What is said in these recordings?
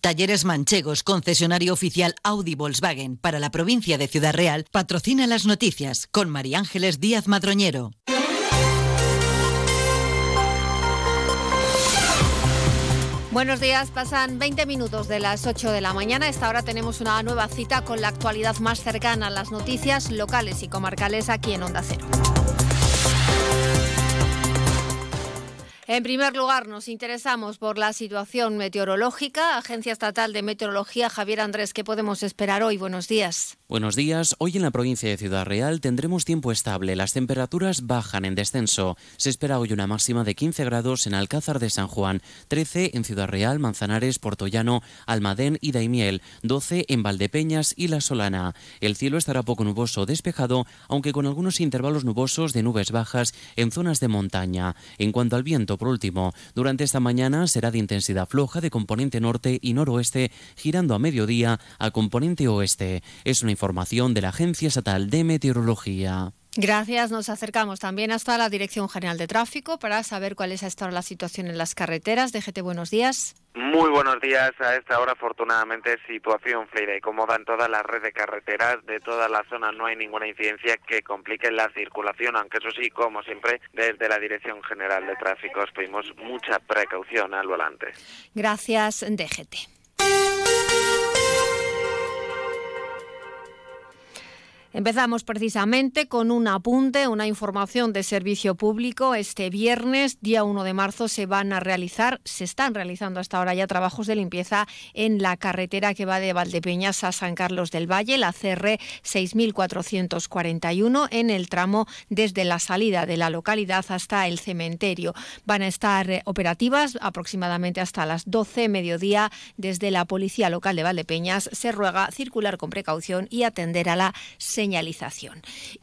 Talleres Manchegos, concesionario oficial Audi Volkswagen para la provincia de Ciudad Real, patrocina las noticias con María Ángeles Díaz Madroñero. Buenos días, pasan 20 minutos de las 8 de la mañana. A esta hora tenemos una nueva cita con la actualidad más cercana a las noticias locales y comarcales aquí en Onda Cero. En primer lugar, nos interesamos por la situación meteorológica. Agencia Estatal de Meteorología, Javier Andrés, ¿qué podemos esperar hoy? Buenos días. Buenos días. Hoy en la provincia de Ciudad Real tendremos tiempo estable. Las temperaturas bajan en descenso. Se espera hoy una máxima de 15 grados en Alcázar de San Juan, 13 en Ciudad Real, Manzanares, Portollano, Almadén y Daimiel, 12 en Valdepeñas y La Solana. El cielo estará poco nuboso despejado, aunque con algunos intervalos nubosos de nubes bajas en zonas de montaña. En cuanto al viento, por último, durante esta mañana será de intensidad floja de componente norte y noroeste, girando a mediodía a componente oeste. Es una información de la Agencia Estatal de Meteorología. Gracias. Nos acercamos también hasta la Dirección General de Tráfico para saber cuál es esta la situación en las carreteras. Déjete buenos días. Muy buenos días. A esta hora, afortunadamente, situación fluida y cómoda en toda la red de carreteras de toda la zona. No hay ninguna incidencia que complique la circulación, aunque eso sí, como siempre, desde la Dirección General de Tráfico os pedimos mucha precaución al volante. Gracias, DGT. Empezamos precisamente con un apunte, una información de servicio público. Este viernes, día 1 de marzo, se van a realizar, se están realizando hasta ahora ya trabajos de limpieza en la carretera que va de Valdepeñas a San Carlos del Valle, la CR 6441, en el tramo desde la salida de la localidad hasta el cementerio. Van a estar eh, operativas aproximadamente hasta las 12 mediodía desde la Policía Local de Valdepeñas. Se ruega circular con precaución y atender a la señalización.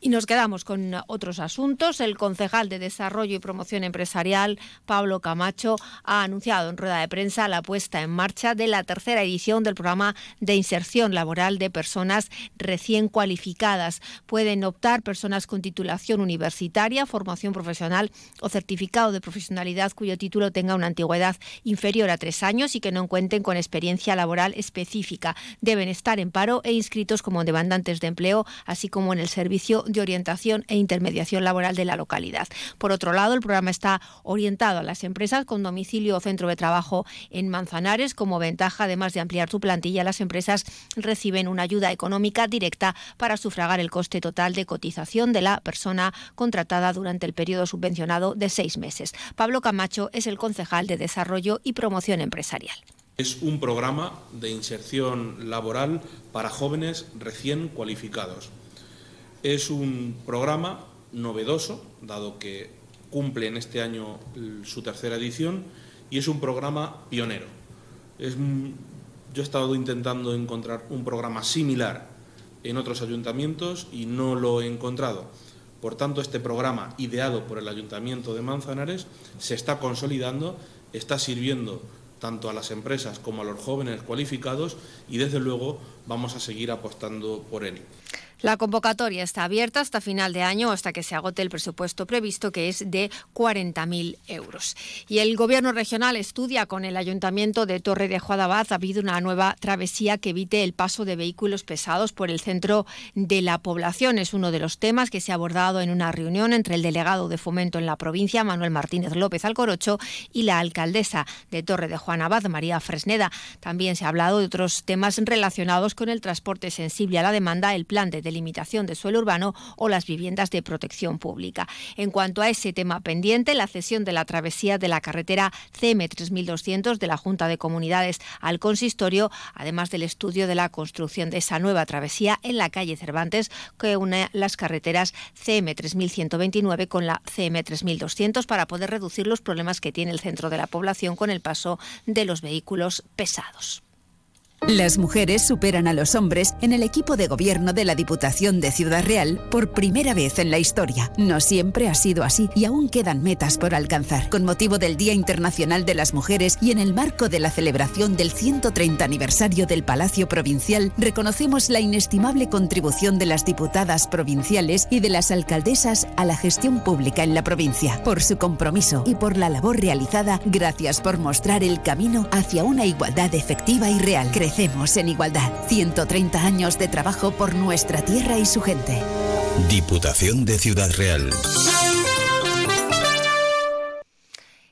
Y nos quedamos con otros asuntos. El concejal de Desarrollo y Promoción Empresarial, Pablo Camacho, ha anunciado en rueda de prensa la puesta en marcha de la tercera edición del programa de inserción laboral de personas recién cualificadas. Pueden optar personas con titulación universitaria, formación profesional o certificado de profesionalidad cuyo título tenga una antigüedad inferior a tres años y que no cuenten con experiencia laboral específica. Deben estar en paro e inscritos como demandantes de empleo así como en el servicio de orientación e intermediación laboral de la localidad. Por otro lado, el programa está orientado a las empresas con domicilio o centro de trabajo en Manzanares. Como ventaja, además de ampliar su plantilla, las empresas reciben una ayuda económica directa para sufragar el coste total de cotización de la persona contratada durante el periodo subvencionado de seis meses. Pablo Camacho es el concejal de Desarrollo y Promoción Empresarial. Es un programa de inserción laboral para jóvenes recién cualificados. Es un programa novedoso, dado que cumple en este año su tercera edición, y es un programa pionero. yo he estado intentando encontrar un programa similar en otros ayuntamientos y no lo he encontrado. Por tanto, este programa, ideado por el Ayuntamiento de Manzanares, se está consolidando, está sirviendo tanto a las empresas como a los jóvenes cualificados y desde luego vamos a seguir apostando por él. La convocatoria está abierta hasta final de año, hasta que se agote el presupuesto previsto, que es de 40.000 euros. Y el Gobierno regional estudia con el Ayuntamiento de Torre de Juadabad ha habido una nueva travesía que evite el paso de vehículos pesados por el centro de la población. Es uno de los temas que se ha abordado en una reunión entre el delegado de fomento en la provincia, Manuel Martínez López Alcorocho, y la alcaldesa de Torre de Juanabad, María Fresneda. También se ha hablado de otros temas relacionados con el transporte sensible a la demanda, el plan de limitación de suelo urbano o las viviendas de protección pública. En cuanto a ese tema pendiente, la cesión de la travesía de la carretera CM 3200 de la Junta de Comunidades al consistorio, además del estudio de la construcción de esa nueva travesía en la calle Cervantes que une las carreteras CM 3129 con la CM 3200 para poder reducir los problemas que tiene el centro de la población con el paso de los vehículos pesados. Las mujeres superan a los hombres en el equipo de gobierno de la Diputación de Ciudad Real por primera vez en la historia. No siempre ha sido así y aún quedan metas por alcanzar. Con motivo del Día Internacional de las Mujeres y en el marco de la celebración del 130 aniversario del Palacio Provincial, reconocemos la inestimable contribución de las diputadas provinciales y de las alcaldesas a la gestión pública en la provincia. Por su compromiso y por la labor realizada, gracias por mostrar el camino hacia una igualdad efectiva y real. Crecemos en igualdad. 130 años de trabajo por nuestra tierra y su gente. Diputación de Ciudad Real.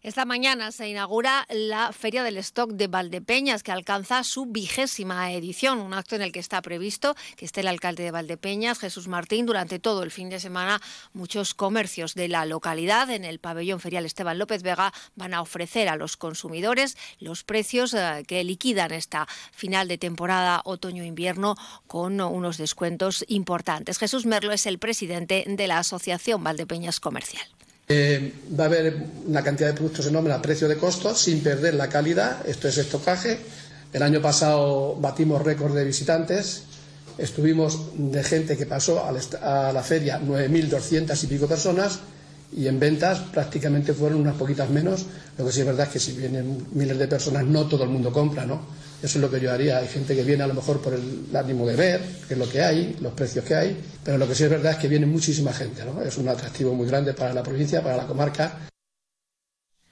Esta mañana se inaugura la Feria del Stock de Valdepeñas, que alcanza su vigésima edición, un acto en el que está previsto que esté el alcalde de Valdepeñas, Jesús Martín, durante todo el fin de semana. Muchos comercios de la localidad en el pabellón ferial Esteban López Vega van a ofrecer a los consumidores los precios eh, que liquidan esta final de temporada otoño-invierno con unos descuentos importantes. Jesús Merlo es el presidente de la Asociación Valdepeñas Comercial. Eh, va a haber una cantidad de productos enorme a precio de costo sin perder la calidad. Esto es estocaje. El año pasado batimos récord de visitantes. Estuvimos de gente que pasó a la feria 9.200 y pico personas y en ventas prácticamente fueron unas poquitas menos. Lo que sí es verdad es que si vienen miles de personas no todo el mundo compra, ¿no? Eso es lo que yo haría. Hay gente que viene a lo mejor por el ánimo de ver, qué es lo que hay, los precios que hay, pero lo que sí es verdad es que viene muchísima gente. ¿no? Es un atractivo muy grande para la provincia, para la comarca.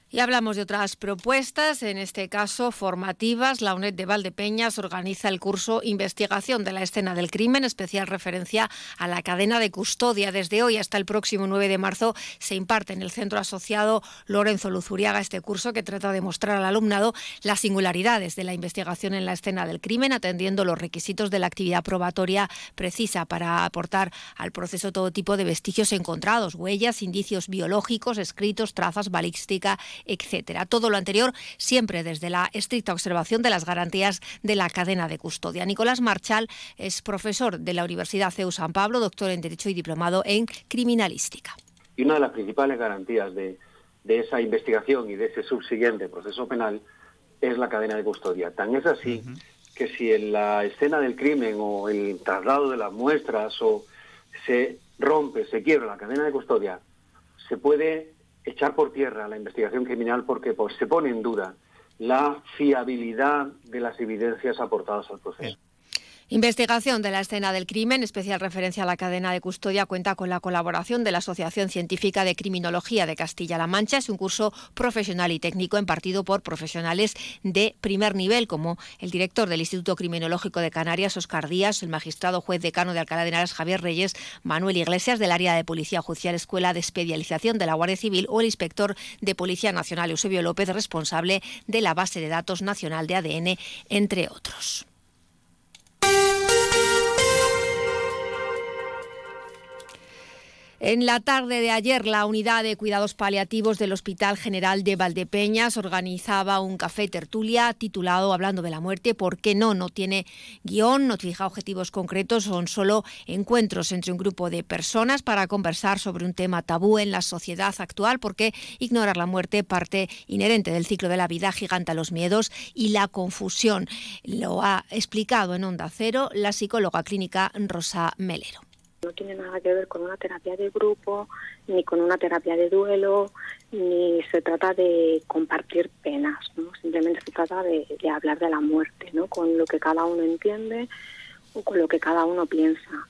Y hablamos de otras propuestas, en este caso formativas. La UNED de Valdepeñas organiza el curso Investigación de la escena del crimen, especial referencia a la cadena de custodia. Desde hoy hasta el próximo 9 de marzo se imparte en el centro asociado Lorenzo Luzuriaga este curso que trata de mostrar al alumnado las singularidades de la investigación en la escena del crimen, atendiendo los requisitos de la actividad probatoria precisa para aportar al proceso todo tipo de vestigios encontrados, huellas, indicios biológicos, escritos, trazas, balística etcétera. Todo lo anterior siempre desde la estricta observación de las garantías de la cadena de custodia. Nicolás Marchal es profesor de la Universidad CEU San Pablo, doctor en Derecho y diplomado en Criminalística. Y una de las principales garantías de, esa investigación y de ese subsiguiente proceso penal es la cadena de custodia. Tan es así que si en la escena del crimen o el traslado de las muestras o se rompe, se quiebra la cadena de custodia, se puede echar por tierra la investigación criminal porque pues, se pone en duda la fiabilidad de las evidencias aportadas al proceso. Investigación de la escena del crimen, especial referencia a la cadena de custodia, cuenta con la colaboración de la Asociación Científica de Criminología de Castilla-La Mancha. Es un curso profesional y técnico impartido por profesionales de primer nivel, como el director del Instituto Criminológico de Canarias, Oscar Díaz, el magistrado juez decano de Alcalá de Henares, Javier Reyes, Manuel Iglesias, del área de Policía Judicial Escuela de Especialización de la Guardia Civil, o el inspector de Policía Nacional, Eusebio López, responsable de la base de datos nacional de ADN, entre otros. En la tarde de ayer, la unidad de cuidados paliativos del Hospital General de Valdepeñas organizaba un café tertulia titulado Hablando de la muerte, ¿por qué no? No tiene guion, no fija objetivos concretos, son solo encuentros entre un grupo de personas para conversar sobre un tema tabú en la sociedad actual, porque ignorar la muerte parte inherente del ciclo de la vida giganta los miedos y la confusión. Lo ha explicado en Onda Cero la psicóloga clínica Rosa Melero. No tiene nada que ver con una terapia de grupo, ni con una terapia de duelo, ni se trata de compartir penas, ¿no? Simplemente se trata de, hablar de la muerte, ¿no? Con lo que cada uno entiende o con lo que cada uno piensa.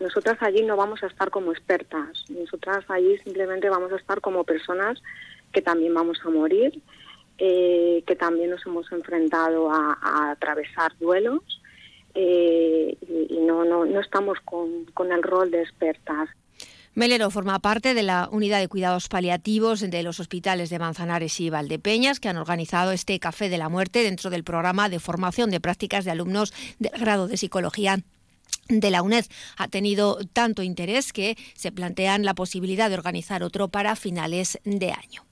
Nosotras allí no vamos a estar como expertas, nosotras allí simplemente vamos a estar como personas que también vamos a morir, eh, que también nos hemos enfrentado a atravesar duelos eh, y no, no, no estamos con, con el rol de expertas. Melero forma parte de la unidad de cuidados paliativos de los hospitales de Manzanares y Valdepeñas, que han organizado este Café de la Muerte dentro del programa de formación de prácticas de alumnos del grado de psicología de la UNED ha tenido tanto interés que se plantean la posibilidad de organizar otro para finales de año.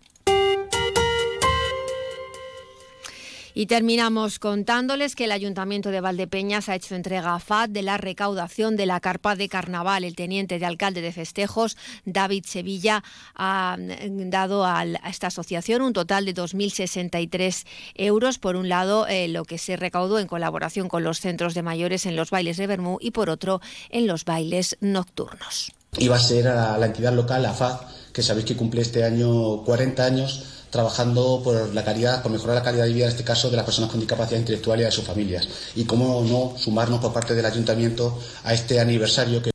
Y terminamos contándoles que el Ayuntamiento de Valdepeñas ha hecho entrega a FAD de la recaudación de la carpa de carnaval. El teniente de alcalde de festejos, David Sevilla, ha mm, dado a esta asociación un total de 2.063 euros. Por un lado, eh, lo que se recaudó en colaboración con los centros de mayores en los bailes de Bermú y por otro, en los bailes nocturnos. Iba a ser a la entidad local, la FAD, que sabéis que cumple este año 40 años trabajando por la calidad, por mejorar la calidad de vida, en este caso, de las personas con discapacidad intelectual y de sus familias. Y cómo no sumarnos por parte del ayuntamiento a este aniversario que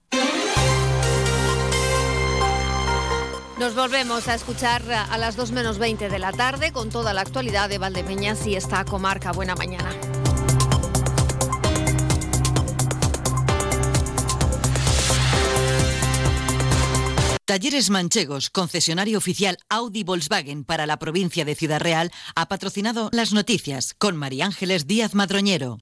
Nos volvemos a escuchar a las 2 menos 20 de la tarde con toda la actualidad de Valdepeñas y esta comarca. Buena mañana. Talleres Manchegos, concesionario oficial Audi Volkswagen para la provincia de Ciudad Real, ha patrocinado las noticias con María Ángeles Díaz Madroñero.